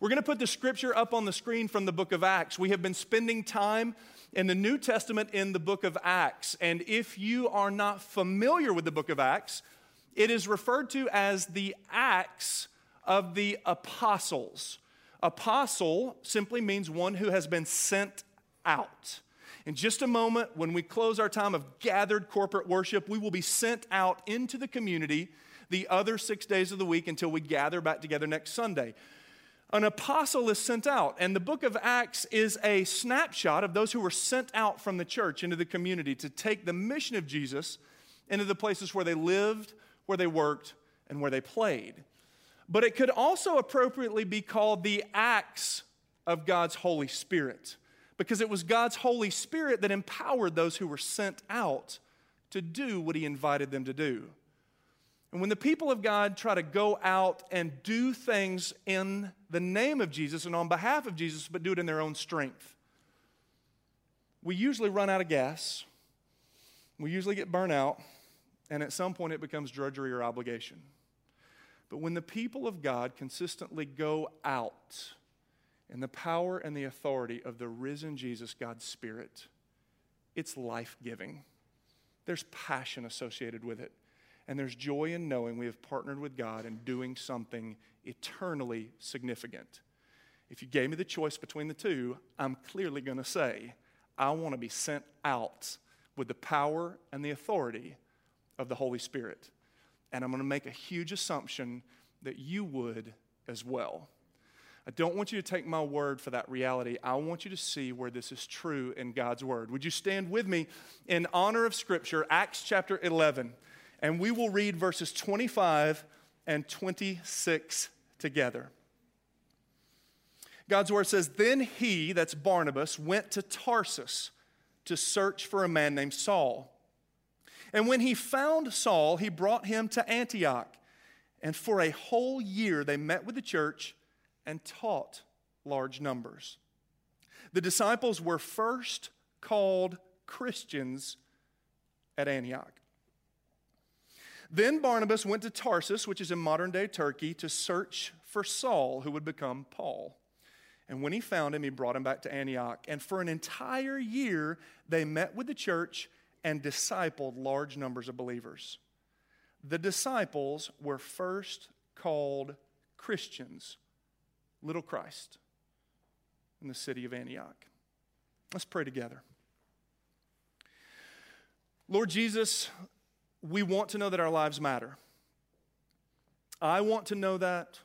We're going to put the scripture up on the screen from the book of Acts. We have been spending time in the New Testament in the book of Acts. And if you are not familiar with the book of Acts, it is referred to as the Acts of the Apostles. Apostle simply means one who has been sent out. In just a moment, when we close our time of gathered corporate worship, we will be sent out into the community the other six days of the week until we gather back together next Sunday. An apostle is sent out, and the book of Acts is a snapshot of those who were sent out from the church into the community to take the mission of Jesus into the places where they lived, where they worked, and where they played. But it could also appropriately be called the acts of God's Holy Spirit because it was God's Holy Spirit that empowered those who were sent out to do what He invited them to do. And when the people of God try to go out and do things in the name of Jesus and on behalf of Jesus, but do it in their own strength, we usually run out of gas, we usually get burnt out, and at some point it becomes drudgery or obligation. But when the people of God consistently go out in the power and the authority of the risen Jesus, God's Spirit, it's life giving. There's passion associated with it. And there's joy in knowing we have partnered with God and doing something eternally significant. If you gave me the choice between the two, I'm clearly going to say, I want to be sent out with the power and the authority of the Holy Spirit. And I'm going to make a huge assumption that you would as well. I don't want you to take my word for that reality. I want you to see where this is true in God's word. Would you stand with me in honor of Scripture, Acts chapter 11, and we will read verses 25 and 26 together. God's word says, Then he, that's Barnabas, went to Tarsus to search for a man named Saul. And when he found Saul, he brought him to Antioch. And for a whole year, they met with the church and taught large numbers. The disciples were first called Christians at Antioch. Then Barnabas went to Tarsus, which is in modern day Turkey, to search for Saul, who would become Paul. And when he found him, he brought him back to Antioch. And for an entire year, they met with the church and discipled large numbers of believers. The disciples were first called Christians, little Christ, in the city of Antioch. Let's pray together. Lord Jesus, we want to know that our lives matter. I want to know that.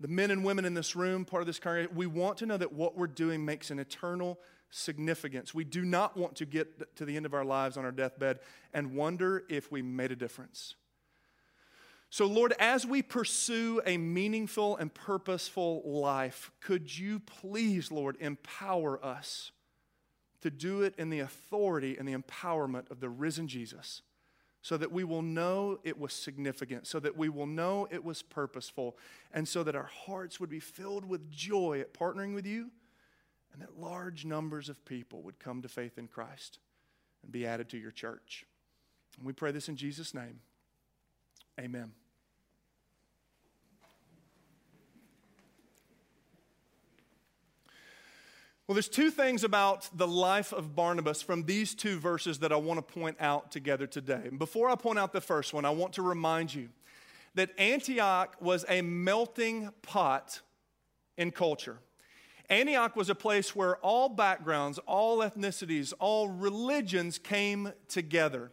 The men and women in this room, part of this congregation, we want to know that what we're doing makes an eternal significance. We do not want to get to the end of our lives on our deathbed and wonder if we made a difference. So, Lord, as we pursue a meaningful and purposeful life, could you please, Lord, empower us to do it in the authority and the empowerment of the risen Jesus so that we will know it was significant, so that we will know it was purposeful, and so that our hearts would be filled with joy at partnering with you and that large numbers of people would come to faith in Christ and be added to your church. And we pray this in Jesus' name. Amen. Well, there's two things about the life of Barnabas from these two verses that I want to point out together today. Before I point out the first one, I want to remind you that Antioch was a melting pot in culture. Antioch was a place where all backgrounds, all ethnicities, all religions came together.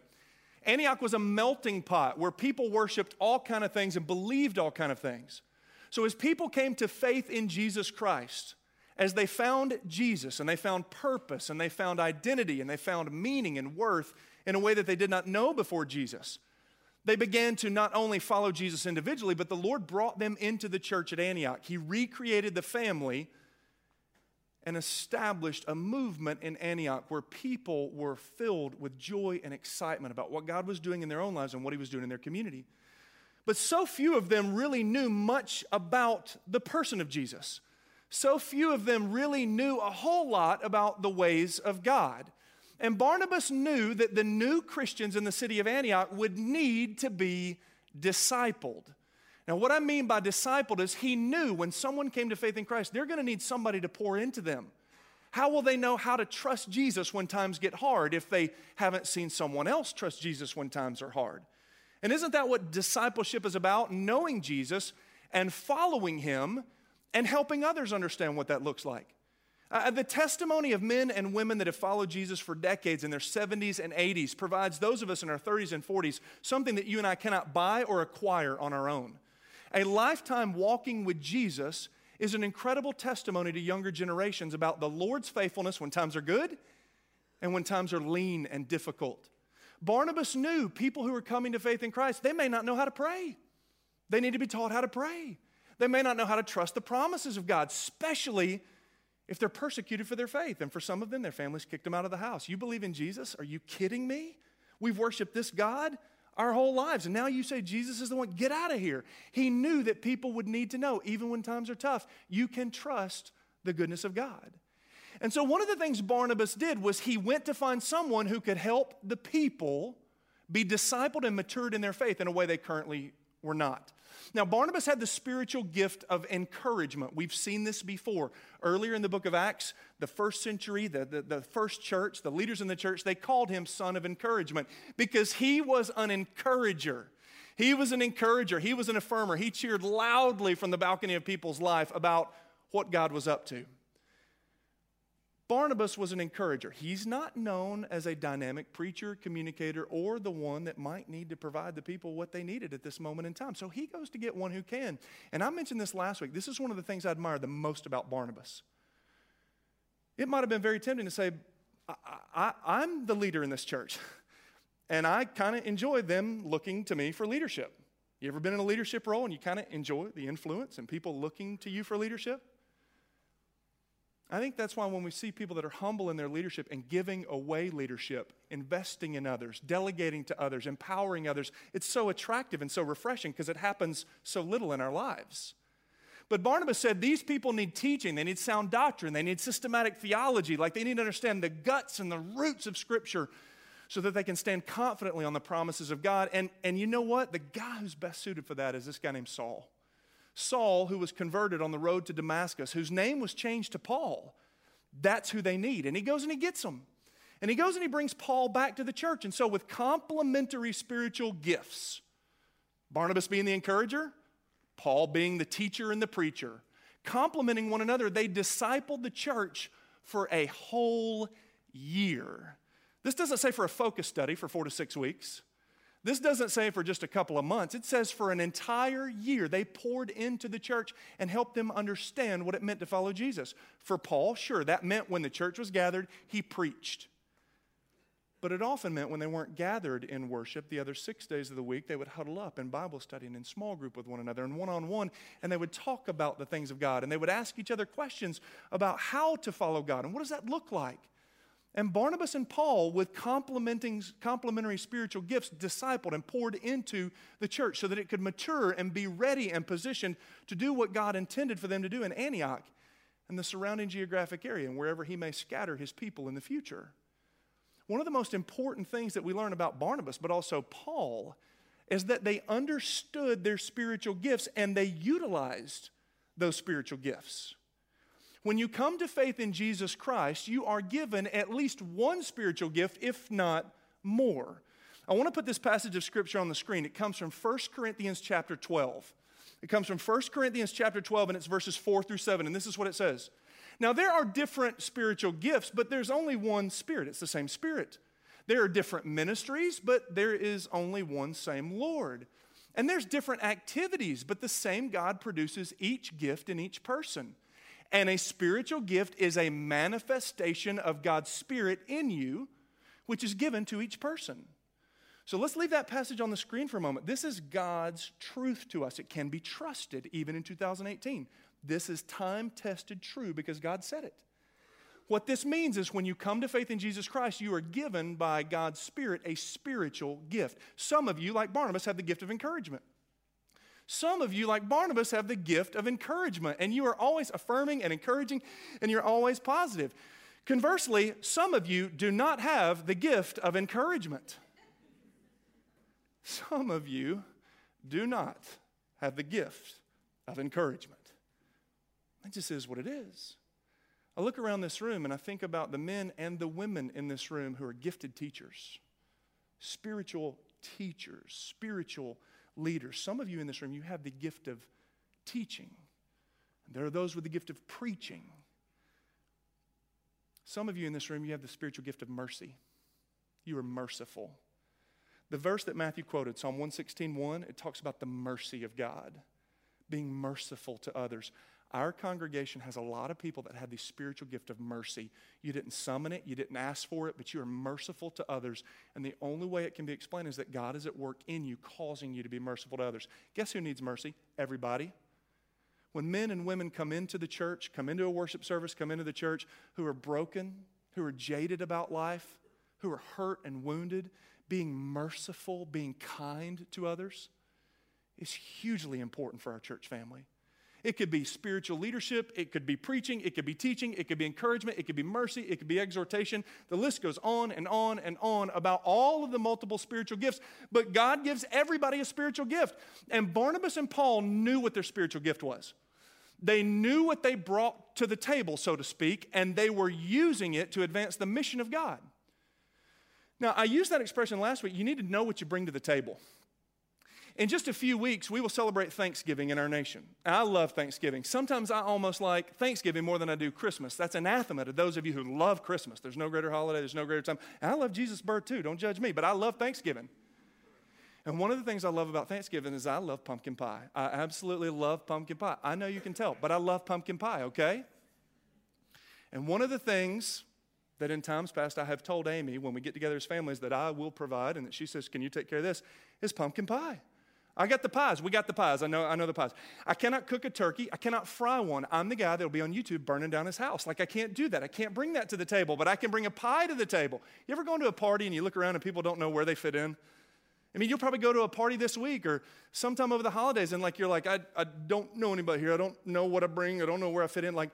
Antioch was a melting pot where people worshiped all kind of things and believed all kind of things. So as people came to faith in Jesus Christ, as they found Jesus and they found purpose and they found identity and they found meaning and worth in a way that they did not know before Jesus, they began to not only follow Jesus individually, but the Lord brought them into the church at Antioch. He recreated the family and established a movement in Antioch where people were filled with joy and excitement about what God was doing in their own lives and what He was doing in their community. But so few of them really knew much about the person of Jesus. So few of them really knew a whole lot about the ways of God. And Barnabas knew that the new Christians in the city of Antioch would need to be discipled. Now, what I mean by discipled is he knew when someone came to faith in Christ, they're going to need somebody to pour into them. How will they know how to trust Jesus when times get hard if they haven't seen someone else trust Jesus when times are hard? And isn't that what discipleship is about? Knowing Jesus and following him and helping others understand what that looks like. Uh, the testimony of men and women that have followed Jesus for decades in their 70s and 80s provides those of us in our 30s and 40s something that you and I cannot buy or acquire on our own. A lifetime walking with Jesus is an incredible testimony to younger generations about the Lord's faithfulness when times are good and when times are lean and difficult. Barnabas knew people who were coming to faith in Christ, they may not know how to pray. They need to be taught how to pray. They may not know how to trust the promises of God, especially if they're persecuted for their faith. And for some of them, their families kicked them out of the house. You believe in Jesus? Are you kidding me? We've worshiped this God our whole lives. And now you say Jesus is the one. Get out of here. He knew that people would need to know, even when times are tough, you can trust the goodness of God. And so, one of the things Barnabas did was he went to find someone who could help the people be discipled and matured in their faith in a way they currently were not. Now, Barnabas had the spiritual gift of encouragement. We've seen this before. Earlier in the book of Acts, the first century, the, the, the, first church, the leaders in the church, they called him son of encouragement because he was an encourager. He was an encourager, he was an affirmer. He cheered loudly from the balcony of people's life about what God was up to. Barnabas was an encourager. He's not known as a dynamic preacher, communicator, or the one that might need to provide the people what they needed at this moment in time. So he goes to get one who can. And I mentioned this last week. This is one of the things I admire the most about Barnabas. It might have been very tempting to say, I, am the leader in this church, and I kind of enjoy them looking to me for leadership. You ever been in a leadership role and you kind of enjoy the influence and people looking to you for leadership? I think that's why when we see people that are humble in their leadership and giving away leadership, investing in others, delegating to others, empowering others, it's so attractive and so refreshing because it happens so little in our lives. But Barnabas said these people need teaching, they need sound doctrine, they need systematic theology, like they need to understand the guts and the roots of Scripture so that they can stand confidently on the promises of God. And, and you know what? The guy who's best suited for that is this guy named Saul. Saul, who was converted on the road to Damascus, whose name was changed to Paul. That's who they need. And he goes and he gets them. And he goes and he brings Paul back to the church. And so, with complementary spiritual gifts, Barnabas being the encourager, Paul being the teacher and the preacher, complementing one another, they discipled the church for a whole year. This doesn't say for a focus study for four to six weeks. This doesn't say for just a couple of months, it says for an entire year. They poured into the church and helped them understand what it meant to follow Jesus. For Paul, sure, that meant when the church was gathered, he preached. But it often meant when they weren't gathered in worship the other six days of the week, they would huddle up in Bible study and in small group with one another and one on one, and they would talk about the things of God and they would ask each other questions about how to follow God and what does that look like. And Barnabas and Paul, with complementary spiritual gifts, discipled and poured into the church so that it could mature and be ready and positioned to do what God intended for them to do in Antioch and the surrounding geographic area and wherever he may scatter his people in the future. One of the most important things that we learn about Barnabas, but also Paul, is that they understood their spiritual gifts and they utilized those spiritual gifts. When you come to faith in Jesus Christ, you are given at least one spiritual gift, if not more. I want to put this passage of scripture on the screen. It comes from 1 Corinthians chapter 12. It comes from 1 Corinthians chapter 12 and it's verses 4 through 7 and this is what it says. Now there are different spiritual gifts, but there's only one spirit. It's the same spirit. There are different ministries, but there is only one same Lord. And there's different activities, but the same God produces each gift in each person. And a spiritual gift is a manifestation of God's Spirit in you, which is given to each person. So let's leave that passage on the screen for a moment. This is God's truth to us. It can be trusted even in 2018. This is time tested true because God said it. What this means is when you come to faith in Jesus Christ, you are given by God's Spirit a spiritual gift. Some of you, like Barnabas, have the gift of encouragement. Some of you, like Barnabas, have the gift of encouragement, and you are always affirming and encouraging, and you're always positive. Conversely, some of you do not have the gift of encouragement. Some of you do not have the gift of encouragement. That just is what it is. I look around this room and I think about the men and the women in this room who are gifted teachers, spiritual teachers, spiritual leaders. Some of you in this room, you have the gift of teaching. There are those with the gift of preaching. Some of you in this room, you have the spiritual gift of mercy. You are merciful. The verse that Matthew quoted, Psalm 116, it talks about the mercy of God, being merciful to others. Our congregation has a lot of people that have the spiritual gift of mercy. You didn't summon it, you didn't ask for it, but you are merciful to others. And the only way it can be explained is that God is at work in you, causing you to be merciful to others. Guess who needs mercy? Everybody. When men and women come into the church, come into a worship service, come into the church who are broken, who are jaded about life, who are hurt and wounded, being merciful, being kind to others is hugely important for our church family. It could be spiritual leadership, it could be preaching, it could be teaching, it could be encouragement, it could be mercy, it could be exhortation. The list goes on and on and on about all of the multiple spiritual gifts. But God gives everybody a spiritual gift. And Barnabas and Paul knew what their spiritual gift was. They knew what they brought to the table, so to speak, and they were using it to advance the mission of God. Now, I used that expression last week. You need to know what you bring to the table. In just a few weeks, we will celebrate Thanksgiving in our nation. I love Thanksgiving. Sometimes I almost like Thanksgiving more than I do Christmas. That's anathema to those of you who love Christmas. There's no greater holiday, there's no greater time. And I love Jesus' birth too, don't judge me, but I love Thanksgiving. And one of the things I love about Thanksgiving is I love pumpkin pie. I absolutely love pumpkin pie. I know you can tell, but I love pumpkin pie, okay? And one of the things that in times past I have told Amy when we get together as families that I will provide and that she says, Can you take care of this? is pumpkin pie. I got the pies. We got the pies. I know, I know the pies. I cannot cook a turkey. I cannot fry one. I'm the guy that'll be on YouTube burning down his house. Like, I can't do that. I can't bring that to the table, but I can bring a pie to the table. You ever go into a party and you look around and people don't know where they fit in? I mean, you'll probably go to a party this week or sometime over the holidays and like you're like, I, I don't know anybody here. I don't know what I bring. I don't know where I fit in. Like,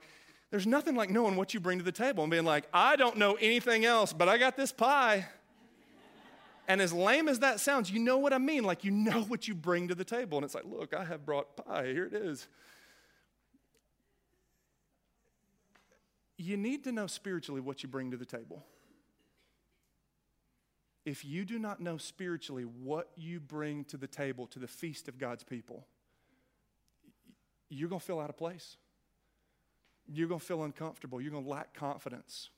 there's nothing like knowing what you bring to the table and being like, I don't know anything else, but I got this pie. And as lame as that sounds, you know what I mean. Like, you know what you bring to the table. And it's like, look, I have brought pie. Here it is. You need to know spiritually what you bring to the table. If you do not know spiritually what you bring to the table, to the feast of God's people, you're going to feel out of place. You're going to feel uncomfortable. You're going to lack confidence.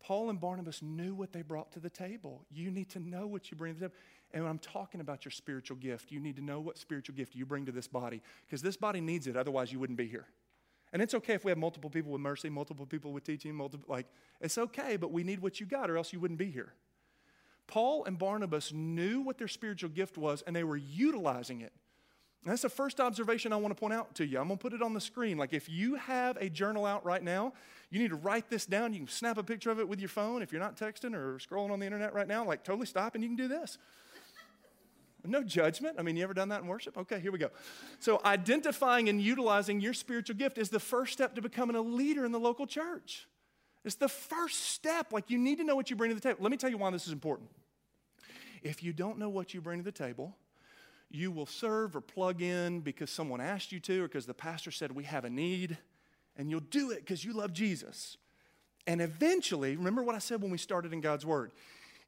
Paul and Barnabas knew what they brought to the table. You need to know what you bring to the table. And I'm talking about your spiritual gift, you need to know what spiritual gift you bring to this body because this body needs it, otherwise, you wouldn't be here. And it's okay if we have multiple people with mercy, multiple people with teaching, multiple, like, it's okay, but we need what you got or else you wouldn't be here. Paul and Barnabas knew what their spiritual gift was and they were utilizing it. And that's the first observation I want to point out to you. I'm going to put it on the screen. Like, if you have a journal out right now, you need to write this down. You can snap a picture of it with your phone. If you're not texting or scrolling on the internet right now, like, totally stop and you can do this. No judgment. I mean, you ever done that in worship? Okay, here we go. So, identifying and utilizing your spiritual gift is the first step to becoming a leader in the local church. It's the first step. Like, you need to know what you bring to the table. Let me tell you why this is important. If you don't know what you bring to the table, you will serve or plug in because someone asked you to or because the pastor said we have a need, and you'll do it because you love Jesus. And eventually, remember what I said when we started in God's Word.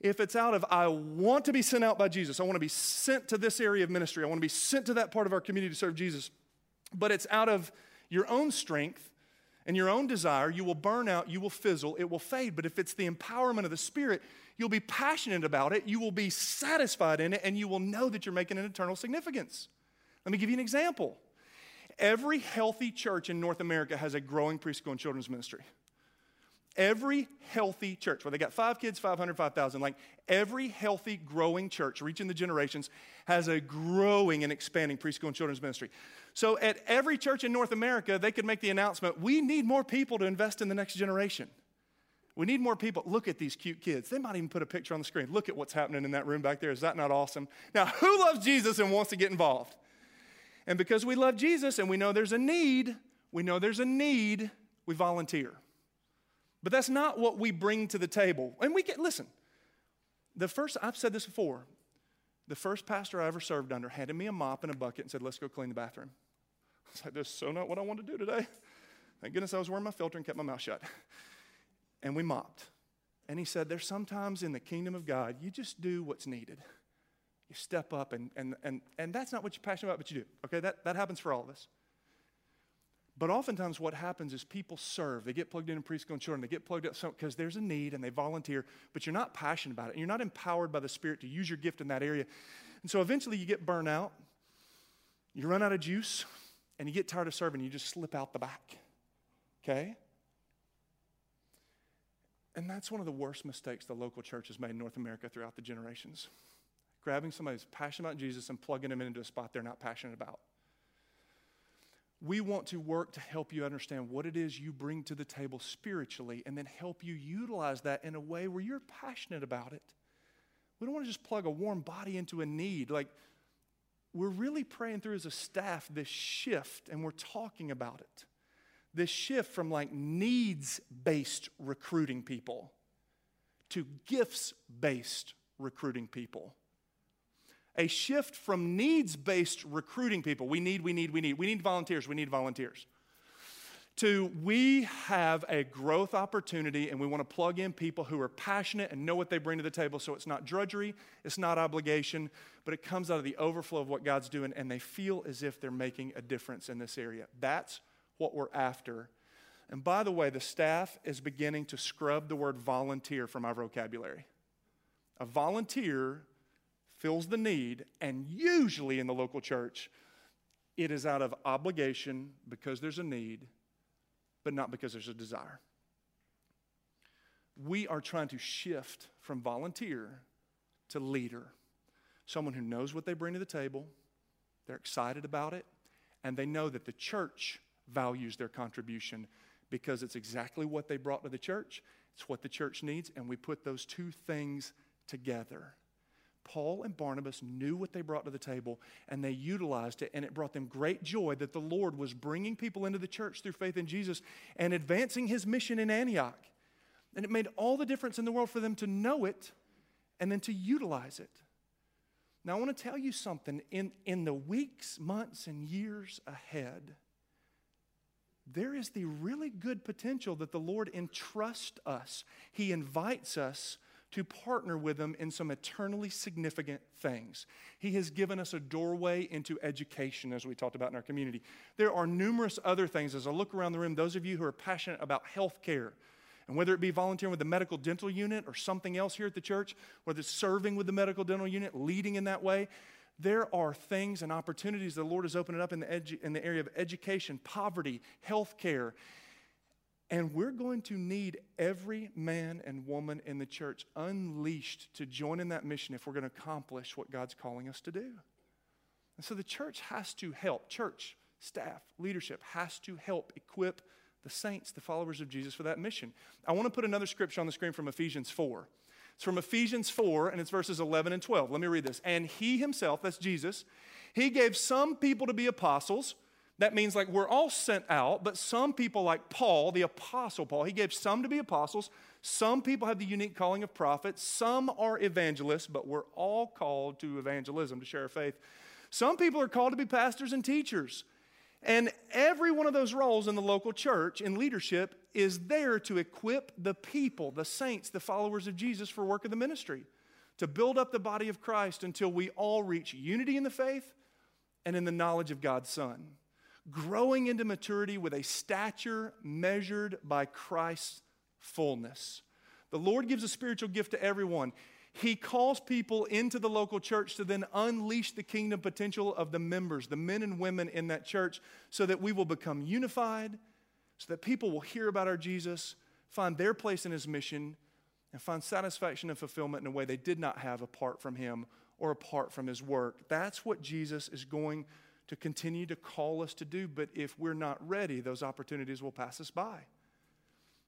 If it's out of, I want to be sent out by Jesus, I want to be sent to this area of ministry, I want to be sent to that part of our community to serve Jesus, but it's out of your own strength and your own desire, you will burn out, you will fizzle, it will fade. But if it's the empowerment of the Spirit, You'll be passionate about it, you will be satisfied in it, and you will know that you're making an eternal significance. Let me give you an example. Every healthy church in North America has a growing preschool and children's ministry. Every healthy church, where they got five kids, 500, 5,000, like every healthy, growing church, reaching the generations, has a growing and expanding preschool and children's ministry. So at every church in North America, they could make the announcement we need more people to invest in the next generation. We need more people. Look at these cute kids. They might even put a picture on the screen. Look at what's happening in that room back there. Is that not awesome? Now, who loves Jesus and wants to get involved? And because we love Jesus and we know there's a need, we know there's a need, we volunteer. But that's not what we bring to the table. And we get, listen, the first, I've said this before, The first pastor I ever served under handed me a mop and a bucket and said, Let's go clean the bathroom. I was like, This is so not what I want to do today. Thank goodness I was wearing my filter and kept my mouth shut. And we mopped. And he said, There's sometimes in the kingdom of God, you just do what's needed. You step up, and, and, and, and that's not what you're passionate about, but you do. Okay, that, that happens for all of us. But oftentimes, what happens is people serve. They get plugged in in preschool and children. They get plugged up because there's a need and they volunteer, but you're not passionate about it. And you're not empowered by the Spirit to use your gift in that area. And so eventually, you get burnt out. You run out of juice, and you get tired of serving. You just slip out the back. Okay? And that's one of the worst mistakes the local church has made in North America throughout the generations. Grabbing somebody who's passionate about Jesus and plugging them into a spot they're not passionate about. We want to work to help you understand what it is you bring to the table spiritually and then help you utilize that in a way where you're passionate about it. We don't want to just plug a warm body into a need. Like, we're really praying through as a staff this shift, and we're talking about it. This shift from like needs based recruiting people to gifts based recruiting people a shift from needs based recruiting people. We need, we need, we need. We need volunteers, we need volunteers. To we have a growth opportunity and we want to plug in people who are passionate and know what they bring to the table. So it's not drudgery, it's not obligation, but it comes out of the overflow of what God's doing and they feel as if they're making a difference in this area. That's what we're after. And by the way, the staff is beginning to scrub the word volunteer from our vocabulary. A volunteer fills the need, and usually in the local church, it is out of obligation because there's a need, but not because there's a desire. We are trying to shift from volunteer to leader. Someone who knows what they bring to the table, they're excited about it, and they know that the church values their contribution because it's exactly what they brought to the church, it's what the church needs, and we put those two things together. Paul and Barnabas knew what they brought to the table and they utilized it, and it brought them great joy that the Lord was bringing people into the church through faith in Jesus and advancing his mission in Antioch. And it made all the difference in the world for them to know it and then to utilize it. Now, I want to tell you something. In, in the weeks, months, and years ahead, there is the really good potential that the Lord entrusts us. He invites us to partner with Him in some eternally significant things. He has given us a doorway into education, as we talked about in our community. There are numerous other things. As I look around the room, those of you who are passionate about health care, and whether it be volunteering with the medical dental unit or something else here at the church, whether it's serving with the medical dental unit, leading in that way, there are things and opportunities the Lord has opened up in the, edu- in the area of education, poverty, health care, and we're going to need every man and woman in the church unleashed to join in that mission if we're going to accomplish what God's calling us to do. And so the church has to help, church, staff, leadership has to help equip the saints, the followers of Jesus, for that mission. I want to put another scripture on the screen from Ephesians 4. It's from Ephesians 4, and it's verses 11 and 12. Let me read this. And he himself, that's Jesus, he gave some people to be apostles that means like we're all sent out, but some people, like Paul, the apostle Paul, he gave some to be apostles. Some people have the unique calling of prophets. Some are evangelists, but we're all called to evangelism, to share our faith. Some people are called to be pastors and teachers. And every one of those roles in the local church in leadership is there to equip the people, the saints, the followers of Jesus for work of the ministry, to build up the body of Christ until we all reach unity in the faith and in the knowledge of God's Son growing into maturity with a stature measured by Christ's fullness. The Lord gives a spiritual gift to everyone. He calls people into the local church to then unleash the kingdom potential of the members, the men and women in that church, so that we will become unified, so that people will hear about our Jesus, find their place in his mission, and find satisfaction and fulfillment in a way they did not have apart from him or apart from his work. That's what Jesus is going to continue to call us to do. But if we're not ready, those opportunities will pass us by.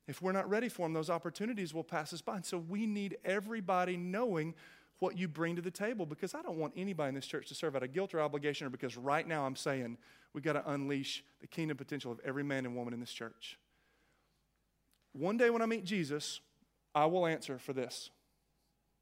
If we're not ready for them, those opportunities will pass us by. And so we need everybody knowing what you bring to the table because I don't want anybody in this church to serve out of guilt or obligation or because right now I'm saying we've got to unleash the kingdom potential of every man and woman in this church. One day when I meet Jesus, I will answer for this.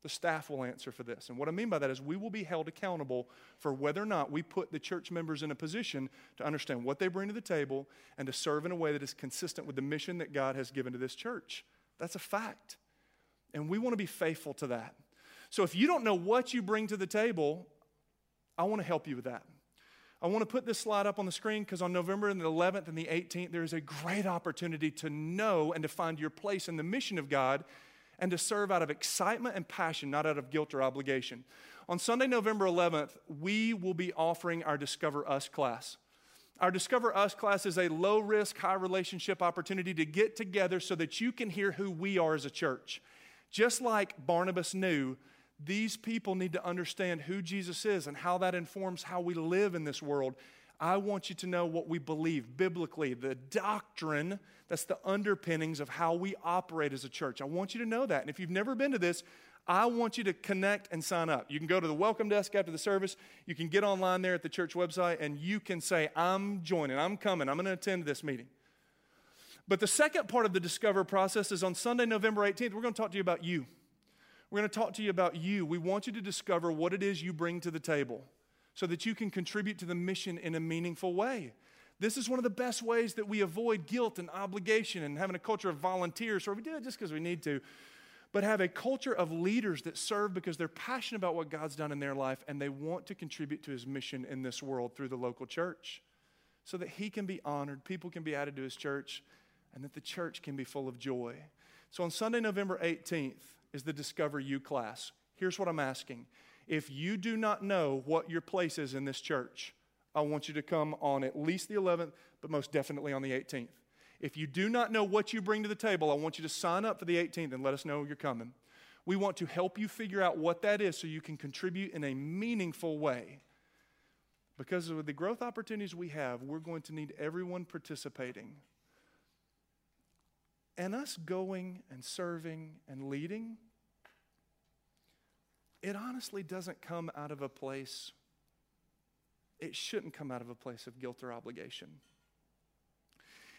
The staff will answer for this. And what I mean by that is we will be held accountable for whether or not we put the church members in a position to understand what they bring to the table and to serve in a way that is consistent with the mission that God has given to this church. That's a fact. And we want to be faithful to that. So if you don't know what you bring to the table, I want to help you with that. I want to put this slide up on the screen because on November the 11th and the 18th, there is a great opportunity to know and to find your place in the mission of God and to serve out of excitement and passion, not out of guilt or obligation. On Sunday, November 11th, we will be offering our Discover Us class. Our Discover Us class is a low risk, high relationship opportunity to get together so that you can hear who we are as a church. Just like Barnabas knew, these people need to understand who Jesus is and how that informs how we live in this world. I want you to know what we believe biblically, the doctrine that's the underpinnings of how we operate as a church. I want you to know that. And if you've never been to this, I want you to connect and sign up. You can go to the welcome desk after the service. You can get online there at the church website and you can say, I'm joining, I'm coming, I'm going to attend this meeting. But the second part of the Discover process is on Sunday, November 18th, we're going to talk to you about you. We're going to talk to you about you. We want you to discover what it is you bring to the table so that you can contribute to the mission in a meaningful way. This is one of the best ways that we avoid guilt and obligation and having a culture of volunteers, or we do it just because we need to, but have a culture of leaders that serve because they're passionate about what God's done in their life and they want to contribute to his mission in this world through the local church so that he can be honored, people can be added to his church, and that the church can be full of joy. So on Sunday, November 18th, is the Discover You class. Here's what I'm asking. If you do not know what your place is in this church, I want you to come on at least the 11th, but most definitely on the 18th. If you do not know what you bring to the table, I want you to sign up for the 18th and let us know you're coming. We want to help you figure out what that is so you can contribute in a meaningful way. Because of the growth opportunities we have, we're going to need everyone participating. And us going and serving and leading, it honestly doesn't come out of a place it shouldn't come out of a place of guilt or obligation.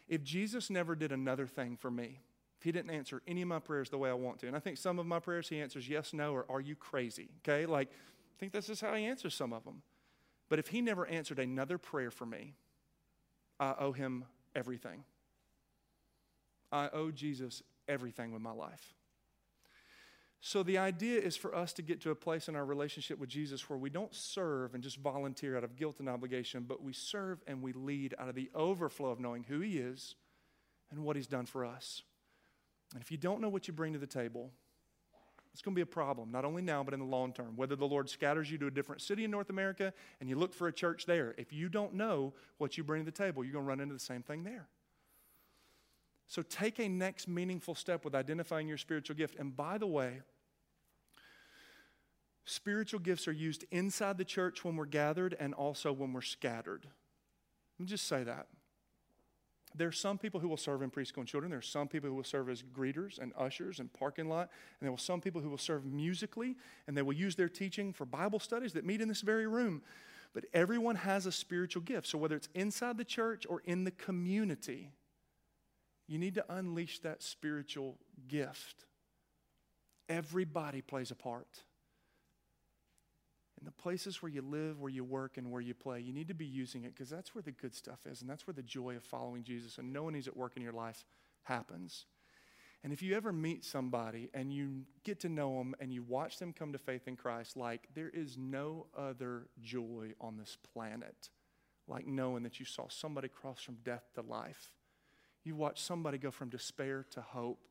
If Jesus never did another thing for me, if he didn't answer any of my prayers the way I want to, and I think some of my prayers he answers yes, no, or are you crazy? Okay, like, I think this is how he answers some of them. But if he never answered another prayer for me, I owe him everything. I owe Jesus everything with my life. So the idea is for us to get to a place in our relationship with Jesus where we don't serve and just volunteer out of guilt and obligation, but we serve and we lead out of the overflow of knowing who He is and what He's done for us. And if you don't know what you bring to the table, it's going to be a problem, not only now, but in the long term. Whether the Lord scatters you to a different city in North America and you look for a church there, if you don't know what you bring to the table, you're going to run into the same thing there. So take a next meaningful step with identifying your spiritual gift. And by the way, spiritual gifts are used inside the church when we're gathered and also when we're scattered. Let me just say that. There are some people who will serve in preschool and children. There are some people who will serve as greeters and ushers and parking lot. And there are some people who will serve musically and they will use their teaching for Bible studies that meet in this very room. But everyone has a spiritual gift. So whether it's inside the church or in the community, you need to unleash that spiritual gift. Everybody plays a part. In the places where you live, where you work, and where you play, you need to be using it because that's where the good stuff is, and that's where the joy of following Jesus and knowing He's at work in your life happens. And if you ever meet somebody and you get to know them and you watch them come to faith in Christ, like there is no other joy on this planet like knowing that you saw somebody cross from death to life. You watch somebody go from despair to hope.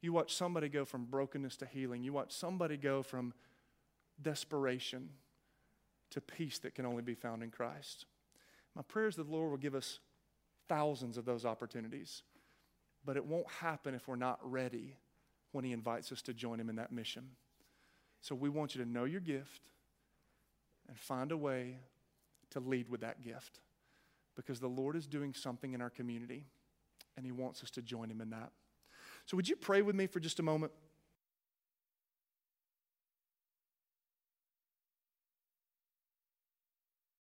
You watch somebody go from brokenness to healing. You watch somebody go from desperation to peace that can only be found in Christ. My prayer is that the Lord will give us thousands of those opportunities, but it won't happen if we're not ready when He invites us to join Him in that mission. So we want you to know your gift and find a way to lead with that gift because the Lord is doing something in our community and He wants us to join Him in that. So, would you pray with me for just a moment?